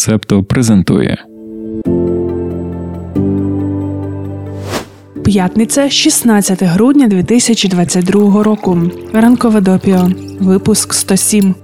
Септо презентує. П'ятниця, 16 грудня 2022 року. Ранкове допіо. Випуск 107.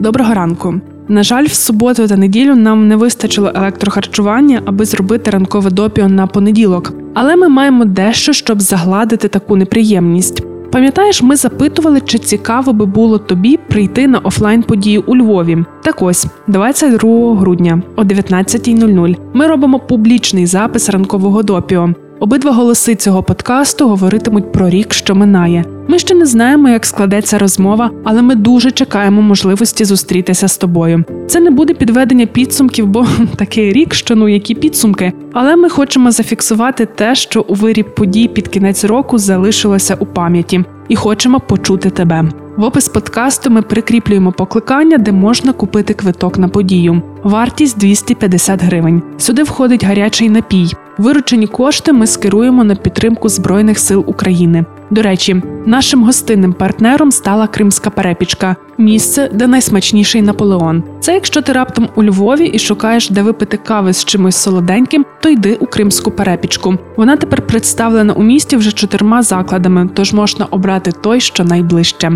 Доброго ранку. На жаль, в суботу та неділю нам не вистачило електрохарчування, аби зробити ранкове допіо на понеділок. Але ми маємо дещо, щоб загладити таку неприємність. Пам'ятаєш, ми запитували, чи цікаво би було тобі прийти на офлайн подію у Львові. Так ось, 22 грудня о 19.00 ми робимо публічний запис ранкового допіо. Обидва голоси цього подкасту говоритимуть про рік, що минає. Ми ще не знаємо, як складеться розмова, але ми дуже чекаємо можливості зустрітися з тобою. Це не буде підведення підсумків, бо такий рік, що ну які підсумки. Але ми хочемо зафіксувати те, що у виріб подій під кінець року залишилося у пам'яті, і хочемо почути тебе. В опис подкасту ми прикріплюємо покликання, де можна купити квиток на подію. Вартість 250 гривень. Сюди входить гарячий напій. Виручені кошти ми скеруємо на підтримку Збройних сил України. До речі, нашим гостинним партнером стала Кримська перепічка місце, де найсмачніший Наполеон. Це якщо ти раптом у Львові і шукаєш, де випити кави з чимось солоденьким, то йди у Кримську перепічку. Вона тепер представлена у місті вже чотирма закладами, тож можна обрати той, що найближче.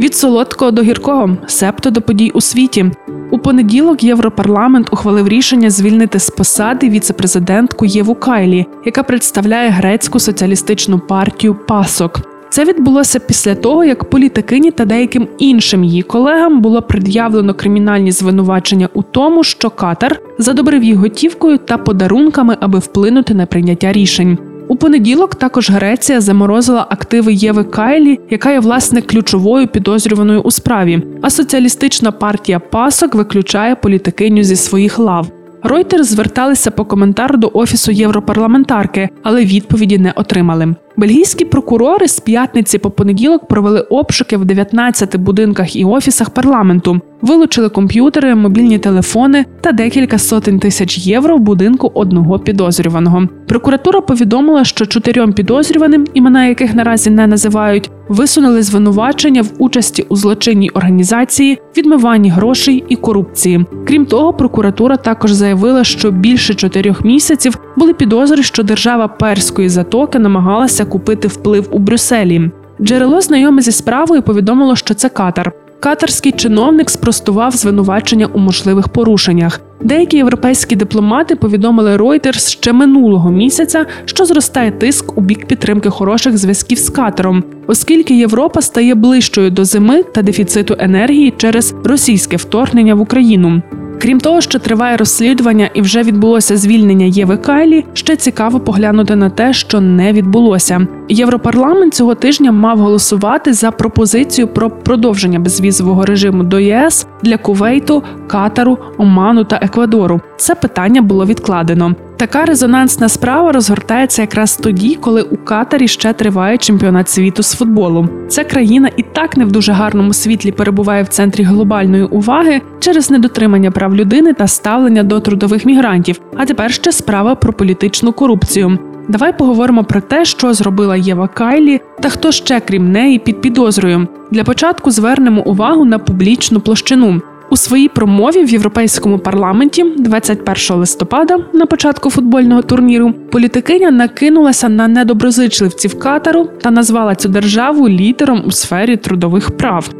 Від солодкого до гіркого септо до подій у світі. У понеділок Європарламент ухвалив рішення звільнити з посади віцепрезидентку Єву Кайлі, яка представляє грецьку соціалістичну партію Пасок. Це відбулося після того, як політикині та деяким іншим її колегам було пред'явлено кримінальні звинувачення у тому, що Катар задобрив їх готівкою та подарунками, аби вплинути на прийняття рішень. У понеділок також Греція заморозила активи Єви Кайлі, яка є власне ключовою підозрюваною у справі. А соціалістична партія Пасок виключає політикиню зі своїх лав. Ройтер зверталися по коментар до офісу європарламентарки, але відповіді не отримали. Бельгійські прокурори з п'ятниці по понеділок провели обшуки в 19 будинках і офісах парламенту, вилучили комп'ютери, мобільні телефони та декілька сотень тисяч євро в будинку одного підозрюваного. Прокуратура повідомила, що чотирьом підозрюваним, імена яких наразі не називають, висунули звинувачення в участі у злочинній організації, відмиванні грошей і корупції. Крім того, прокуратура також заявила, що більше чотирьох місяців були підозри, що держава перської затоки намагалася купити вплив у Брюсселі. Джерело знайоме зі справою повідомило, що це Катар. Катарський чиновник спростував звинувачення у можливих порушеннях. Деякі європейські дипломати повідомили Reuters ще минулого місяця, що зростає тиск у бік підтримки хороших зв'язків з Катаром, оскільки Європа стає ближчою до зими та дефіциту енергії через російське вторгнення в Україну. Крім того, що триває розслідування і вже відбулося звільнення Єви Кайлі, ще цікаво поглянути на те, що не відбулося. Європарламент цього тижня мав голосувати за пропозицію про продовження безвізового режиму до ЄС для Кувейту, Катару, Оману та Еквадору. Це питання було відкладено. Така резонансна справа розгортається якраз тоді, коли у Катарі ще триває чемпіонат світу з футболу. Ця країна і так не в дуже гарному світлі перебуває в центрі глобальної уваги через недотримання прав людини та ставлення до трудових мігрантів. А тепер ще справа про політичну корупцію. Давай поговоримо про те, що зробила Єва Кайлі та хто ще крім неї під підозрою. Для початку звернемо увагу на публічну площину. У своїй промові в європейському парламенті 21 листопада на початку футбольного турніру політикиня накинулася на недоброзичливців Катару та назвала цю державу лідером у сфері трудових прав.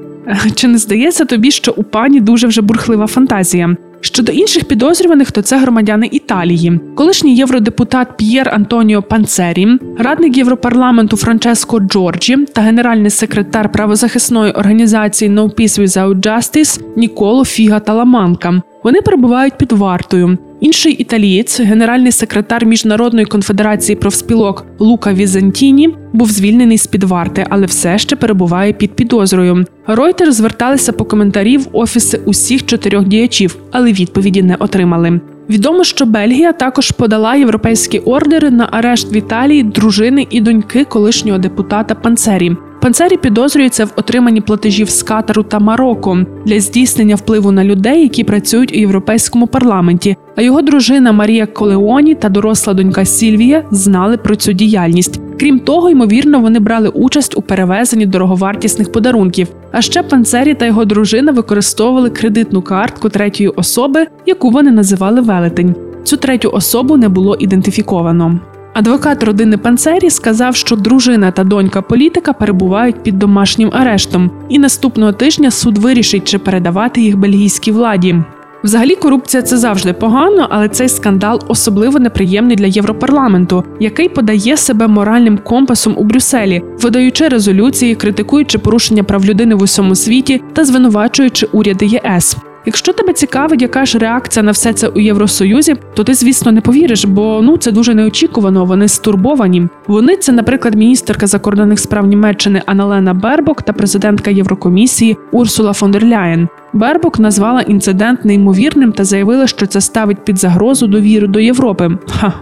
Чи не здається тобі, що у пані дуже вже бурхлива фантазія? Щодо інших підозрюваних, то це громадяни Італії, колишній євродепутат П'єр Антоніо Панцері, радник Європарламенту Франческо Джорджі та генеральний секретар правозахисної організації No Peace Without Justice Ніколо Фіга Таламанка. Вони перебувають під вартою. Інший італієць, генеральний секретар міжнародної конфедерації профспілок Лука Візантіні, був звільнений з під варти, але все ще перебуває під підозрою. Ройтер зверталися по коментарі в офіси усіх чотирьох діячів, але відповіді не отримали. Відомо, що Бельгія також подала європейські ордери на арешт в Італії дружини і доньки колишнього депутата Панцері. Панцері підозрюється в отриманні платежів з Катару та Марокко для здійснення впливу на людей, які працюють у європейському парламенті. А його дружина Марія Колеоні та доросла донька Сільвія знали про цю діяльність. Крім того, ймовірно, вони брали участь у перевезенні дороговартісних подарунків. А ще панцері та його дружина використовували кредитну картку третьої особи, яку вони називали велетень. Цю третю особу не було ідентифіковано. Адвокат родини Панцері сказав, що дружина та донька політика перебувають під домашнім арештом, і наступного тижня суд вирішить, чи передавати їх бельгійській владі. Взагалі, корупція це завжди погано, але цей скандал особливо неприємний для Європарламенту, який подає себе моральним компасом у Брюсселі, видаючи резолюції, критикуючи порушення прав людини в усьому світі та звинувачуючи уряди ЄС. Якщо тебе цікавить, яка ж реакція на все це у Євросоюзі, то ти, звісно, не повіриш, бо ну це дуже неочікувано. Вони стурбовані. Вони це, наприклад, міністерка закордонних справ Німеччини Аналена Бербок та президентка Єврокомісії Урсула фон дер Ляєн. Бербок назвала інцидент неймовірним та заявила, що це ставить під загрозу довіру до Європи. Ха,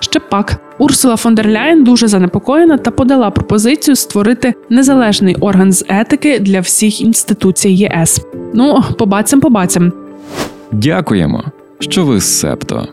ще пак. Урсула фон дер Ляєн дуже занепокоєна та подала пропозицію створити незалежний орган з етики для всіх інституцій ЄС. Ну, побачим, побачим. Дякуємо, що ви з септо.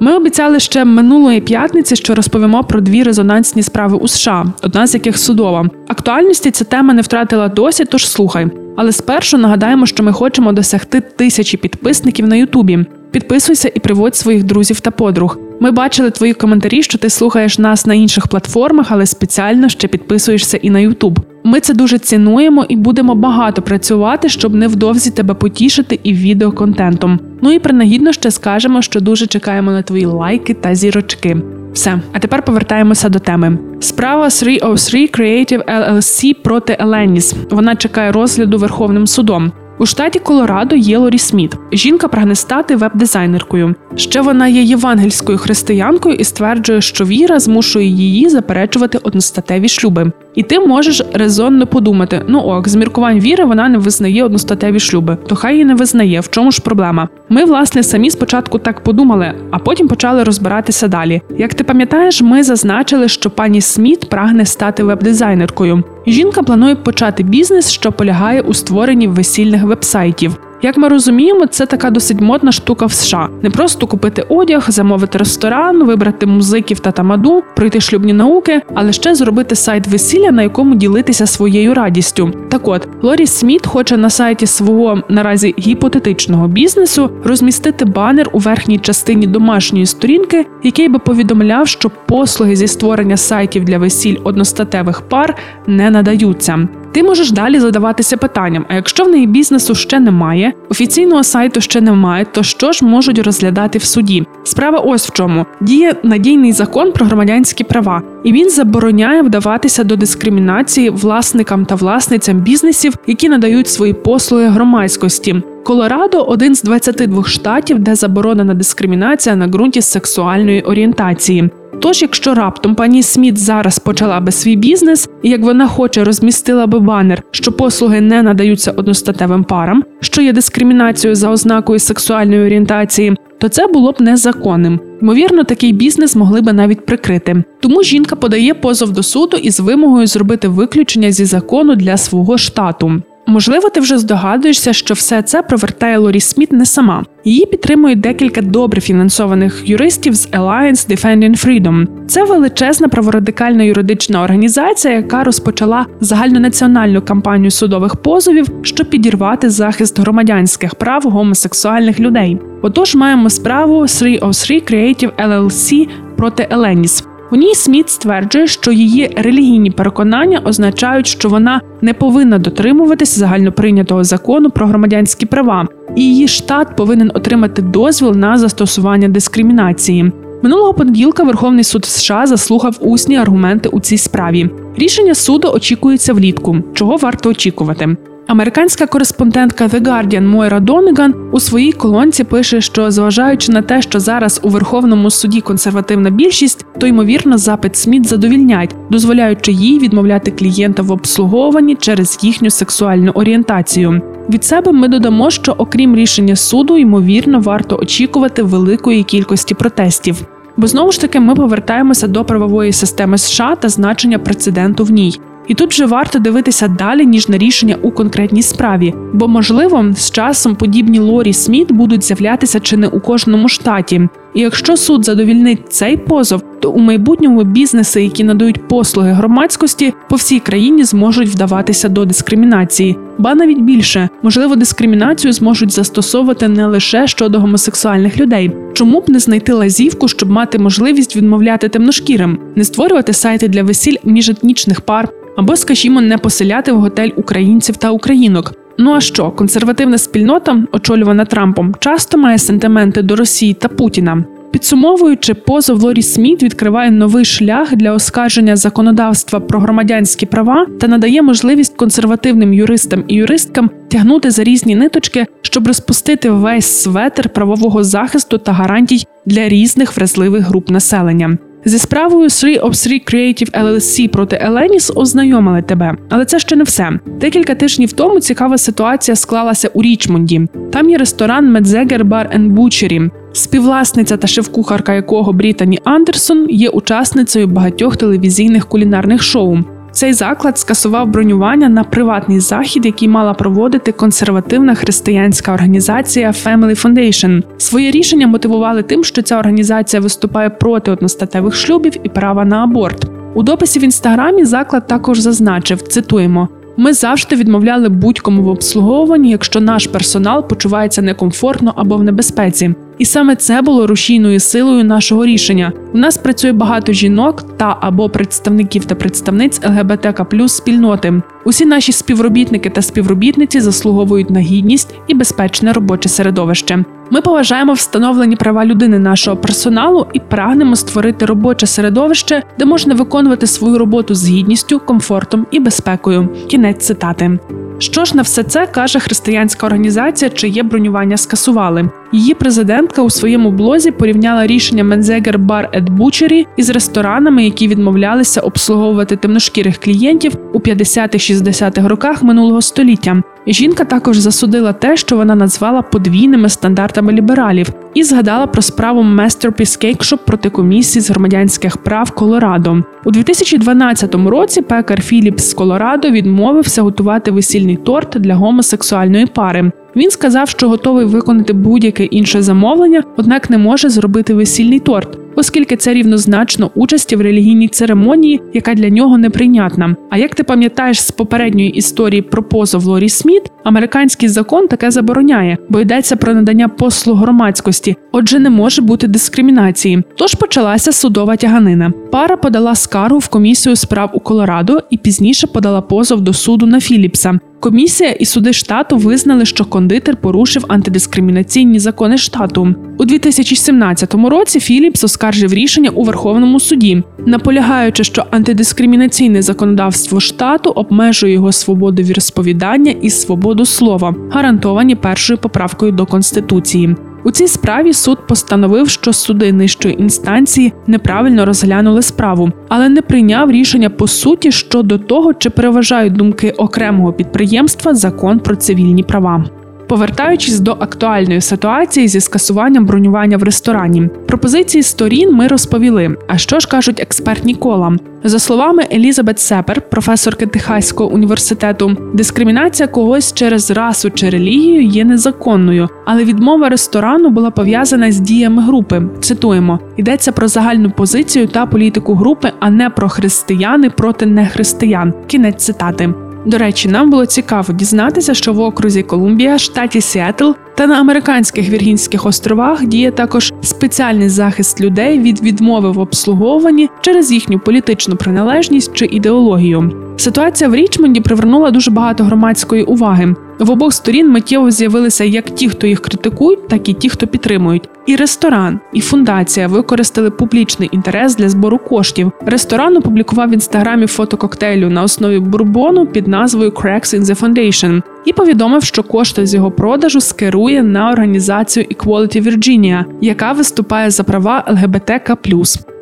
Ми обіцяли ще минулої п'ятниці, що розповімо про дві резонансні справи у США, одна з яких судова. Актуальності ця тема не втратила досі, тож слухай. Але спершу нагадаємо, що ми хочемо досягти тисячі підписників на Ютубі. Підписуйся і приводь своїх друзів та подруг. Ми бачили твої коментарі, що ти слухаєш нас на інших платформах, але спеціально ще підписуєшся і на Ютуб. Ми це дуже цінуємо і будемо багато працювати, щоб невдовзі тебе потішити і відеоконтентом. Ну і принагідно ще скажемо, що дуже чекаємо на твої лайки та зірочки. Все, а тепер повертаємося до теми. Справа 303 Creative LLC проти Еленіс. Вона чекає розгляду Верховним судом. У штаті Колорадо є Лорі Сміт. Жінка прагне стати веб-дизайнеркою. Ще вона є євангельською християнкою і стверджує, що віра змушує її заперечувати одностатеві шлюби. І ти можеш резонно подумати: ну ок, з міркувань віри вона не визнає одностатеві шлюби, то хай її не визнає. В чому ж проблема? Ми, власне, самі спочатку так подумали, а потім почали розбиратися далі. Як ти пам'ятаєш, ми зазначили, що пані Сміт прагне стати веб-дизайнеркою. Жінка планує почати бізнес, що полягає у створенні весільних вебсайтів. Як ми розуміємо, це така досить модна штука в США. Не просто купити одяг, замовити ресторан, вибрати музиків та тамаду, пройти шлюбні науки, але ще зробити сайт весілля, на якому ділитися своєю радістю. Так от Лорі Сміт хоче на сайті свого наразі гіпотетичного бізнесу розмістити банер у верхній частині домашньої сторінки, який би повідомляв, що послуги зі створення сайтів для весіль одностатевих пар не надаються. Ти можеш далі задаватися питанням: а якщо в неї бізнесу ще немає, офіційного сайту ще немає, то що ж можуть розглядати в суді? Справа ось в чому діє надійний закон про громадянські права, і він забороняє вдаватися до дискримінації власникам та власницям бізнесів, які надають свої послуги громадськості. Колорадо один з 22 штатів, де заборонена дискримінація на ґрунті сексуальної орієнтації. Тож, якщо раптом пані Сміт зараз почала би свій бізнес, і як вона хоче, розмістила би банер, що послуги не надаються одностатевим парам, що є дискримінацією за ознакою сексуальної орієнтації, то це було б незаконним. Ймовірно, такий бізнес могли би навіть прикрити. Тому жінка подає позов до суду із вимогою зробити виключення зі закону для свого штату. Можливо, ти вже здогадуєшся, що все це провертає Лорі Сміт не сама. Її підтримують декілька добре фінансованих юристів з Alliance Defending Freedom. Це величезна праворадикальна юридична організація, яка розпочала загальнонаціональну кампанію судових позовів, щоб підірвати захист громадянських прав гомосексуальних людей. Отож, маємо справу 303 Creative LLC проти Еленіс. У ній Сміт стверджує, що її релігійні переконання означають, що вона не повинна дотримуватись загальноприйнятого закону про громадянські права, і її штат повинен отримати дозвіл на застосування дискримінації. Минулого понеділка Верховний суд США заслухав усні аргументи у цій справі. Рішення суду очікується влітку, чого варто очікувати. Американська кореспондентка The Guardian Мойра Донеган у своїй колонці пише, що зважаючи на те, що зараз у Верховному суді консервативна більшість, то ймовірно запит Сміт задовільнять, дозволяючи їй відмовляти клієнта в обслуговуванні через їхню сексуальну орієнтацію. Від себе ми додамо, що окрім рішення суду, ймовірно, варто очікувати великої кількості протестів. Бо знову ж таки ми повертаємося до правової системи США та значення прецеденту в ній. І тут же варто дивитися далі ніж на рішення у конкретній справі, бо можливо з часом подібні Лорі Сміт будуть з'являтися чи не у кожному штаті. І якщо суд задовільнить цей позов, то у майбутньому бізнеси, які надають послуги громадськості, по всій країні зможуть вдаватися до дискримінації, ба навіть більше можливо, дискримінацію зможуть застосовувати не лише щодо гомосексуальних людей. Чому б не знайти лазівку, щоб мати можливість відмовляти темношкірим, не створювати сайти для весіль міжетнічних пар, або, скажімо, не поселяти в готель українців та українок. Ну а що, консервативна спільнота, очолювана Трампом, часто має сентименти до Росії та Путіна. Підсумовуючи, позов Лорі Сміт відкриває новий шлях для оскарження законодавства про громадянські права та надає можливість консервативним юристам і юристкам тягнути за різні ниточки, щоб розпустити весь светр правового захисту та гарантій для різних вразливих груп населення. Зі справою 3 of 3 Creative LLC проти Еленіс ознайомили тебе, але це ще не все. Декілька тижнів тому цікава ситуація склалася у Річмонді. Там є ресторан Медзегер Бар Бучері. співвласниця та шеф-кухарка якого Брітані Андерсон є учасницею багатьох телевізійних кулінарних шоу. Цей заклад скасував бронювання на приватний захід, який мала проводити консервативна християнська організація Family Foundation. Своє рішення мотивували тим, що ця організація виступає проти одностатевих шлюбів і права на аборт. У дописі в інстаграмі заклад також зазначив: цитуємо. Ми завжди відмовляли будь-кому в обслуговуванні, якщо наш персонал почувається некомфортно або в небезпеці. І саме це було рушійною силою нашого рішення. У нас працює багато жінок та або представників та представниць ЛГБТК плюс спільноти. Усі наші співробітники та співробітниці заслуговують на гідність і безпечне робоче середовище. Ми поважаємо встановлені права людини нашого персоналу і прагнемо створити робоче середовище, де можна виконувати свою роботу з гідністю, комфортом і безпекою. Кінець цитати. Що ж на все це каже християнська організація, чиє бронювання скасували? Її президентка у своєму блозі порівняла рішення Мензегер Бар Ед Бучері із ресторанами, які відмовлялися обслуговувати темношкірих клієнтів у 50-60-х роках минулого століття. Жінка також засудила те, що вона назвала подвійними стандартами лібералів, і згадала про справу Masterpiece Cake проти комісії з громадянських прав Колорадо. У 2012 році пекар Філіпс з Колорадо відмовився готувати весільний торт для гомосексуальної пари. Він сказав, що готовий виконати будь-яке інше замовлення, однак не може зробити весільний торт, оскільки це рівнозначно участі в релігійній церемонії, яка для нього неприйнятна. А як ти пам'ятаєш з попередньої історії про позов Лорі Сміт, американський закон таке забороняє, бо йдеться про надання послуг громадськості, отже, не може бути дискримінації. Тож почалася судова тяганина. Пара подала скаргу в комісію справ у Колорадо і пізніше подала позов до суду на Філіпса. Комісія і суди штату визнали, що кондитер порушив антидискримінаційні закони штату у 2017 році. Філіпс оскаржив рішення у Верховному суді, наполягаючи, що антидискримінаційне законодавство штату обмежує його свободу віросповідання і свободу слова, гарантовані першою поправкою до конституції. У цій справі суд постановив, що суди нижчої інстанції неправильно розглянули справу, але не прийняв рішення по суті щодо того, чи переважають думки окремого підприємства закон про цивільні права. Повертаючись до актуальної ситуації зі скасуванням бронювання в ресторані, пропозиції сторін ми розповіли. А що ж кажуть експертні кола? За словами Елізабет Сепер, професорки Техаського університету, дискримінація когось через расу чи релігію є незаконною, але відмова ресторану була пов'язана з діями групи. Цитуємо: йдеться про загальну позицію та політику групи, а не про християни проти нехристиян. Кінець цитати. До речі, нам було цікаво дізнатися, що в окрузі Колумбія, штаті Сіетл та на американських Віргінських островах діє також спеціальний захист людей від відмови в обслуговуванні через їхню політичну приналежність чи ідеологію. Ситуація в Річмонді привернула дуже багато громадської уваги. В обох сторін миттєво з'явилися як ті, хто їх критикують, так і ті, хто підтримують. І ресторан, і фундація використали публічний інтерес для збору коштів. Ресторан опублікував в інстаграмі фото коктейлю на основі бурбону під назвою Cracks in the Foundation і повідомив, що кошти з його продажу скерує на організацію Equality Virginia, яка виступає за права ЛГБТК+.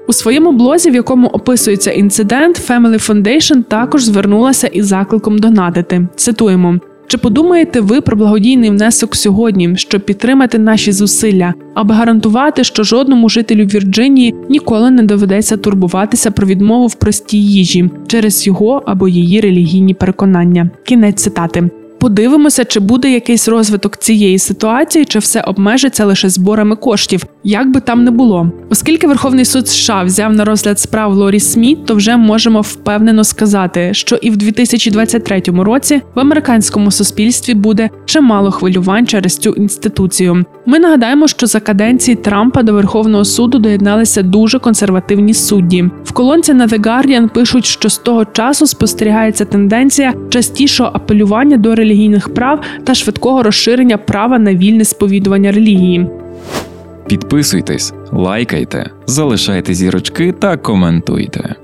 У своєму блозі, в якому описується інцидент, Family Foundation також звернулася із закликом донатити. Цитуємо. Чи подумаєте ви про благодійний внесок сьогодні, щоб підтримати наші зусилля, аби гарантувати, що жодному жителю Вірджинії ніколи не доведеться турбуватися про відмову в простій їжі через його або її релігійні переконання? Кінець цитати. Подивимося, чи буде якийсь розвиток цієї ситуації, чи все обмежиться лише зборами коштів, як би там не було. Оскільки Верховний суд США взяв на розгляд справ Лорі Сміт, то вже можемо впевнено сказати, що і в 2023 році в американському суспільстві буде чимало хвилювань через цю інституцію. Ми нагадаємо, що за каденції Трампа до Верховного суду доєдналися дуже консервативні судді. В колонці на The Guardian пишуть, що з того часу спостерігається тенденція частішого апелювання до релігійних прав та швидкого розширення права на вільне сповідування релігії. Підписуйтесь, лайкайте, залишайте зірочки та коментуйте.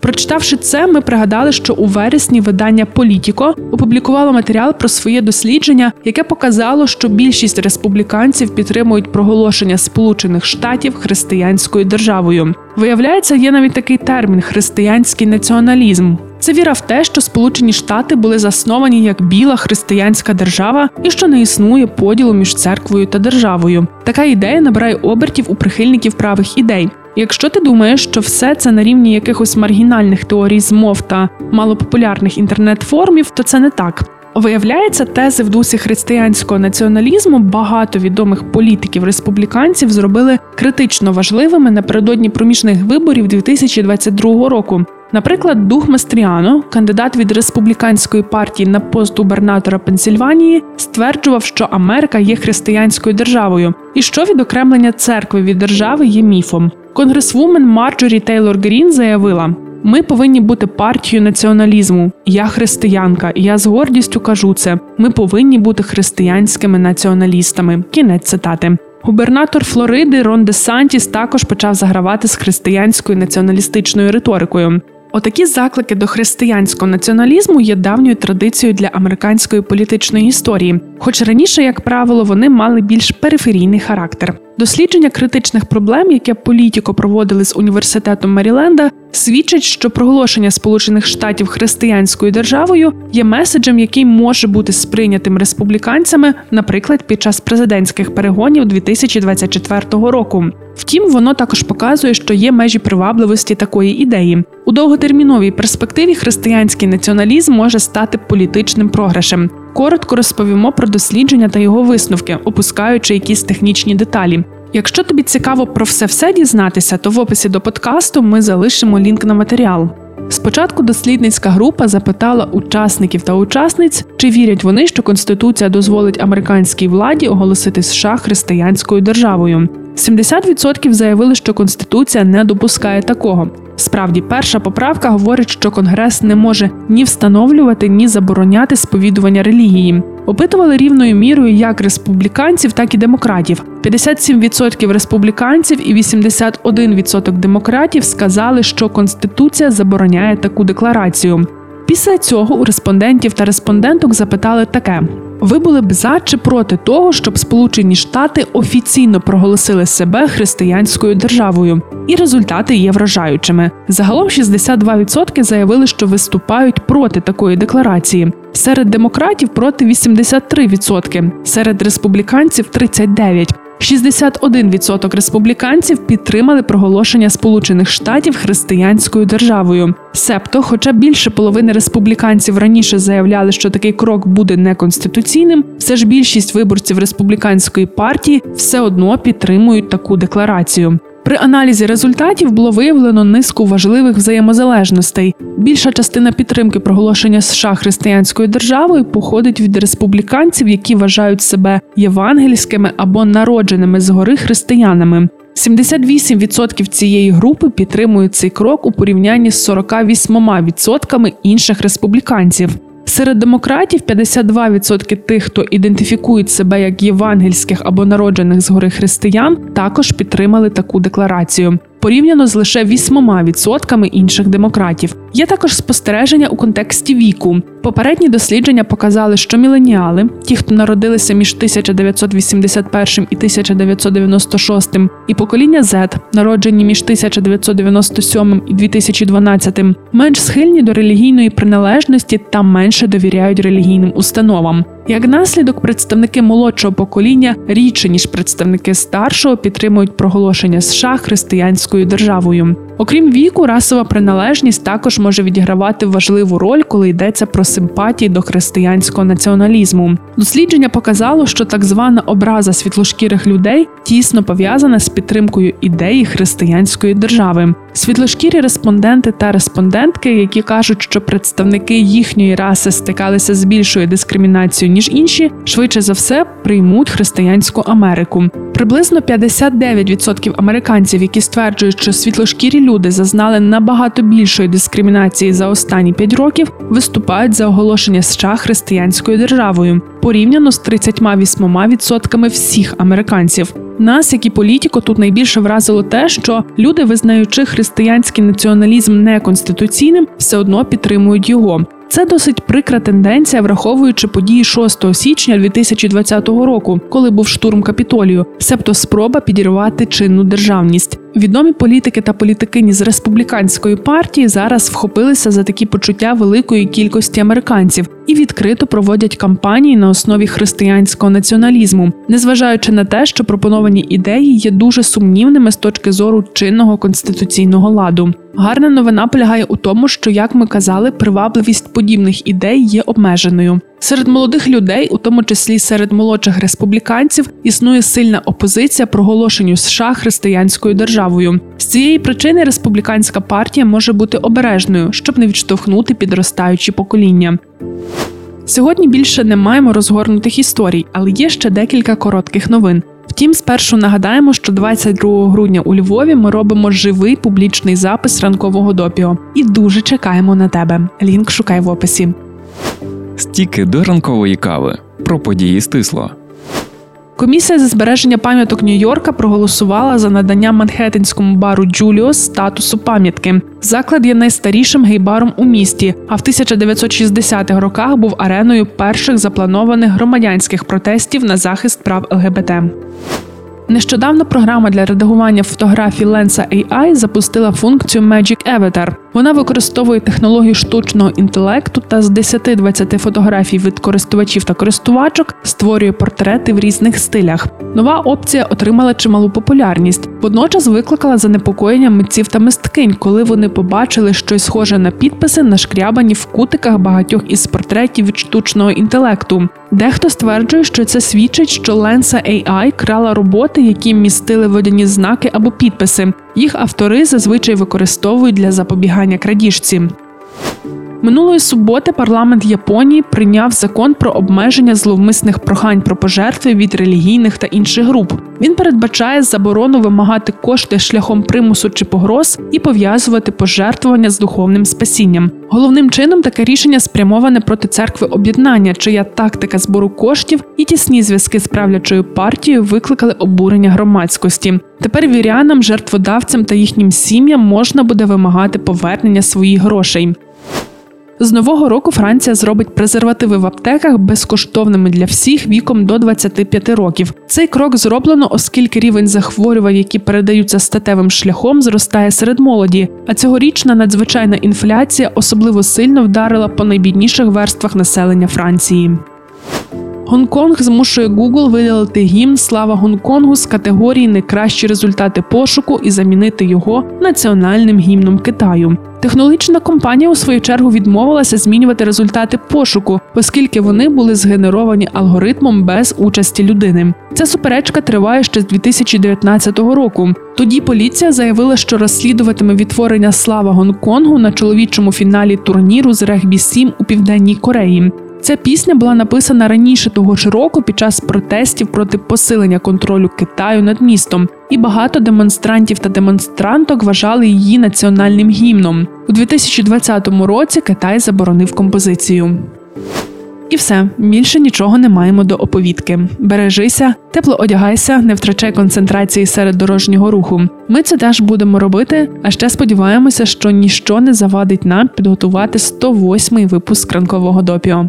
Прочитавши це, ми пригадали, що у вересні видання Політіко опублікувало матеріал про своє дослідження, яке показало, що більшість республіканців підтримують проголошення Сполучених Штатів християнською державою. Виявляється, є навіть такий термін християнський націоналізм. Це віра в те, що Сполучені Штати були засновані як біла християнська держава і що не існує поділу між церквою та державою. Така ідея набирає обертів у прихильників правих ідей. Якщо ти думаєш, що все це на рівні якихось маргінальних теорій змов та малопопулярних інтернет-формів, то це не так. Виявляється, тези в дусі християнського націоналізму багато відомих політиків республіканців зробили критично важливими напередодні проміжних виборів 2022 року. Наприклад, Даг Мастріано, кандидат від республіканської партії на пост губернатора Пенсільванії, стверджував, що Америка є християнською державою, і що відокремлення церкви від держави є міфом. Конгресвумен Марджорі Тейлор Грін заявила: ми повинні бути партією націоналізму. Я християнка, і я з гордістю кажу це. Ми повинні бути християнськими націоналістами. Кінець цитати. Губернатор Флориди Рон Де Сантіс також почав загравати з християнською націоналістичною риторикою. Отакі заклики до християнського націоналізму є давньою традицією для американської політичної історії, хоч раніше, як правило, вони мали більш периферійний характер. Дослідження критичних проблем, яке політіко проводили з університетом Меріленда, свідчить, що проголошення Сполучених Штатів християнською державою є меседжем, який може бути сприйнятим республіканцями, наприклад, під час президентських перегонів 2024 року. Втім, воно також показує, що є межі привабливості такої ідеї. У довготерміновій перспективі християнський націоналізм може стати політичним програшем. Коротко розповімо про дослідження та його висновки, опускаючи якісь технічні деталі. Якщо тобі цікаво про все все дізнатися, то в описі до подкасту ми залишимо лінк на матеріал. Спочатку дослідницька група запитала учасників та учасниць, чи вірять вони, що Конституція дозволить американській владі оголосити США християнською державою. 70% заявили, що Конституція не допускає такого. Справді, перша поправка говорить, що Конгрес не може ні встановлювати, ні забороняти сповідування релігії. Опитували рівною мірою як республіканців, так і демократів. 57% республіканців і 81% демократів сказали, що Конституція забороняє таку декларацію. Після цього у респондентів та респонденток запитали таке: ви були б за чи проти того, щоб Сполучені Штати офіційно проголосили себе християнською державою, і результати є вражаючими. Загалом 62% заявили, що виступають проти такої декларації. Серед демократів проти 83%, серед республіканців 39%. 61% республіканців підтримали проголошення Сполучених Штатів християнською державою. Себто, хоча більше половини республіканців раніше заявляли, що такий крок буде неконституційним, все ж більшість виборців республіканської партії все одно підтримують таку декларацію. При аналізі результатів було виявлено низку важливих взаємозалежностей. Більша частина підтримки проголошення США християнською державою походить від республіканців, які вважають себе євангельськими або народженими згори християнами. 78% цієї групи підтримують цей крок у порівнянні з 48% інших республіканців. Серед демократів 52% тих, хто ідентифікують себе як євангельських або народжених згори християн, також підтримали таку декларацію порівняно з лише 8% інших демократів. Є також спостереження у контексті віку. Попередні дослідження показали, що міленіали, ті, хто народилися між 1981 і 1996, і покоління Z, народжені між 1997 і 2012, менш схильні до релігійної приналежності та менше довіряють релігійним установам. Як наслідок, представники молодшого покоління рідше ніж представники старшого підтримують проголошення США християнською державою. Окрім віку, расова приналежність також може відігравати важливу роль, коли йдеться про симпатії до християнського націоналізму. Дослідження показало, що так звана образа світлошкірих людей тісно пов'язана з підтримкою ідеї християнської держави. Світлошкірі респонденти та респондентки, які кажуть, що представники їхньої раси стикалися з більшою дискримінацією ніж інші, швидше за все приймуть християнську Америку. Приблизно 59% американців, які стверджують, що світлошкірі люди зазнали набагато більшої дискримінації за останні 5 років, виступають за оголошення США християнською державою порівняно з 38% всіх американців. Нас, як і політико, тут найбільше вразило те, що люди, визнаючи християнський націоналізм неконституційним, все одно підтримують його. Це досить прикра тенденція, враховуючи події 6 січня 2020 року, коли був штурм капітолію, себто спроба підірвати чинну державність. Відомі політики та політикині з республіканської партії зараз вхопилися за такі почуття великої кількості американців і відкрито проводять кампанії на основі християнського націоналізму, незважаючи на те, що пропоновані ідеї є дуже сумнівними з точки зору чинного конституційного ладу. Гарна новина полягає у тому, що, як ми казали, привабливість подібних ідей є обмеженою. Серед молодих людей, у тому числі серед молодших республіканців, існує сильна опозиція проголошенню США християнською державою. З цієї причини республіканська партія може бути обережною, щоб не відштовхнути підростаючі покоління. Сьогодні більше не маємо розгорнутих історій, але є ще декілька коротких новин. Втім, спершу нагадаємо, що 22 грудня у Львові ми робимо живий публічний запис ранкового допіо і дуже чекаємо на тебе. Лінк шукай в описі. Стіки до ранкової кави про події стисло. Комісія зі збереження пам'яток Нью-Йорка проголосувала за надання манхеттенському бару Джуліос статусу пам'ятки. Заклад є найстарішим гейбаром у місті, а в 1960-х роках був ареною перших запланованих громадянських протестів на захист прав ЛГБТ. Нещодавно програма для редагування фотографій Lensa AI запустила функцію Magic Avatar. Вона використовує технологію штучного інтелекту та з 10-20 фотографій від користувачів та користувачок створює портрети в різних стилях. Нова опція отримала чималу популярність. Водночас викликала занепокоєння митців та мисткинь, коли вони побачили щось схоже на підписи, нашкрябані в кутиках багатьох із портретів від штучного інтелекту. Дехто стверджує, що це свідчить, що Lensa AI крала роботи, які містили водяні знаки або підписи. Їх автори зазвичай використовують для запобігання крадіжці. Минулої суботи парламент Японії прийняв закон про обмеження зловмисних прохань про пожертви від релігійних та інших груп. Він передбачає заборону вимагати кошти шляхом примусу чи погроз і пов'язувати пожертвування з духовним спасінням. Головним чином таке рішення спрямоване проти церкви об'єднання, чия тактика збору коштів і тісні зв'язки з правлячою партією викликали обурення громадськості. Тепер вірянам, жертводавцям та їхнім сім'ям можна буде вимагати повернення своїх грошей. З нового року Франція зробить презервативи в аптеках безкоштовними для всіх віком до 25 років. Цей крок зроблено, оскільки рівень захворювань, які передаються статевим шляхом, зростає серед молоді. А цьогорічна надзвичайна інфляція особливо сильно вдарила по найбідніших верствах населення Франції. Гонконг змушує Google видалити гімн Слава Гонконгу з категорії Найкращі результати пошуку і замінити його національним гімном Китаю. Технологічна компанія у свою чергу відмовилася змінювати результати пошуку, оскільки вони були згенеровані алгоритмом без участі людини. Ця суперечка триває ще з 2019 року. Тоді поліція заявила, що розслідуватиме відтворення слава Гонконгу на чоловічому фіналі турніру з регбі 7 у південній Кореї. Ця пісня була написана раніше того ж року під час протестів проти посилення контролю Китаю над містом, і багато демонстрантів та демонстранток вважали її національним гімном. У 2020 році Китай заборонив композицію. І все більше нічого не маємо до оповідки. Бережися, тепло одягайся, не втрачай концентрації серед дорожнього руху. Ми це теж будемо робити. А ще сподіваємося, що ніщо не завадить нам підготувати 108-й випуск ранкового допіо.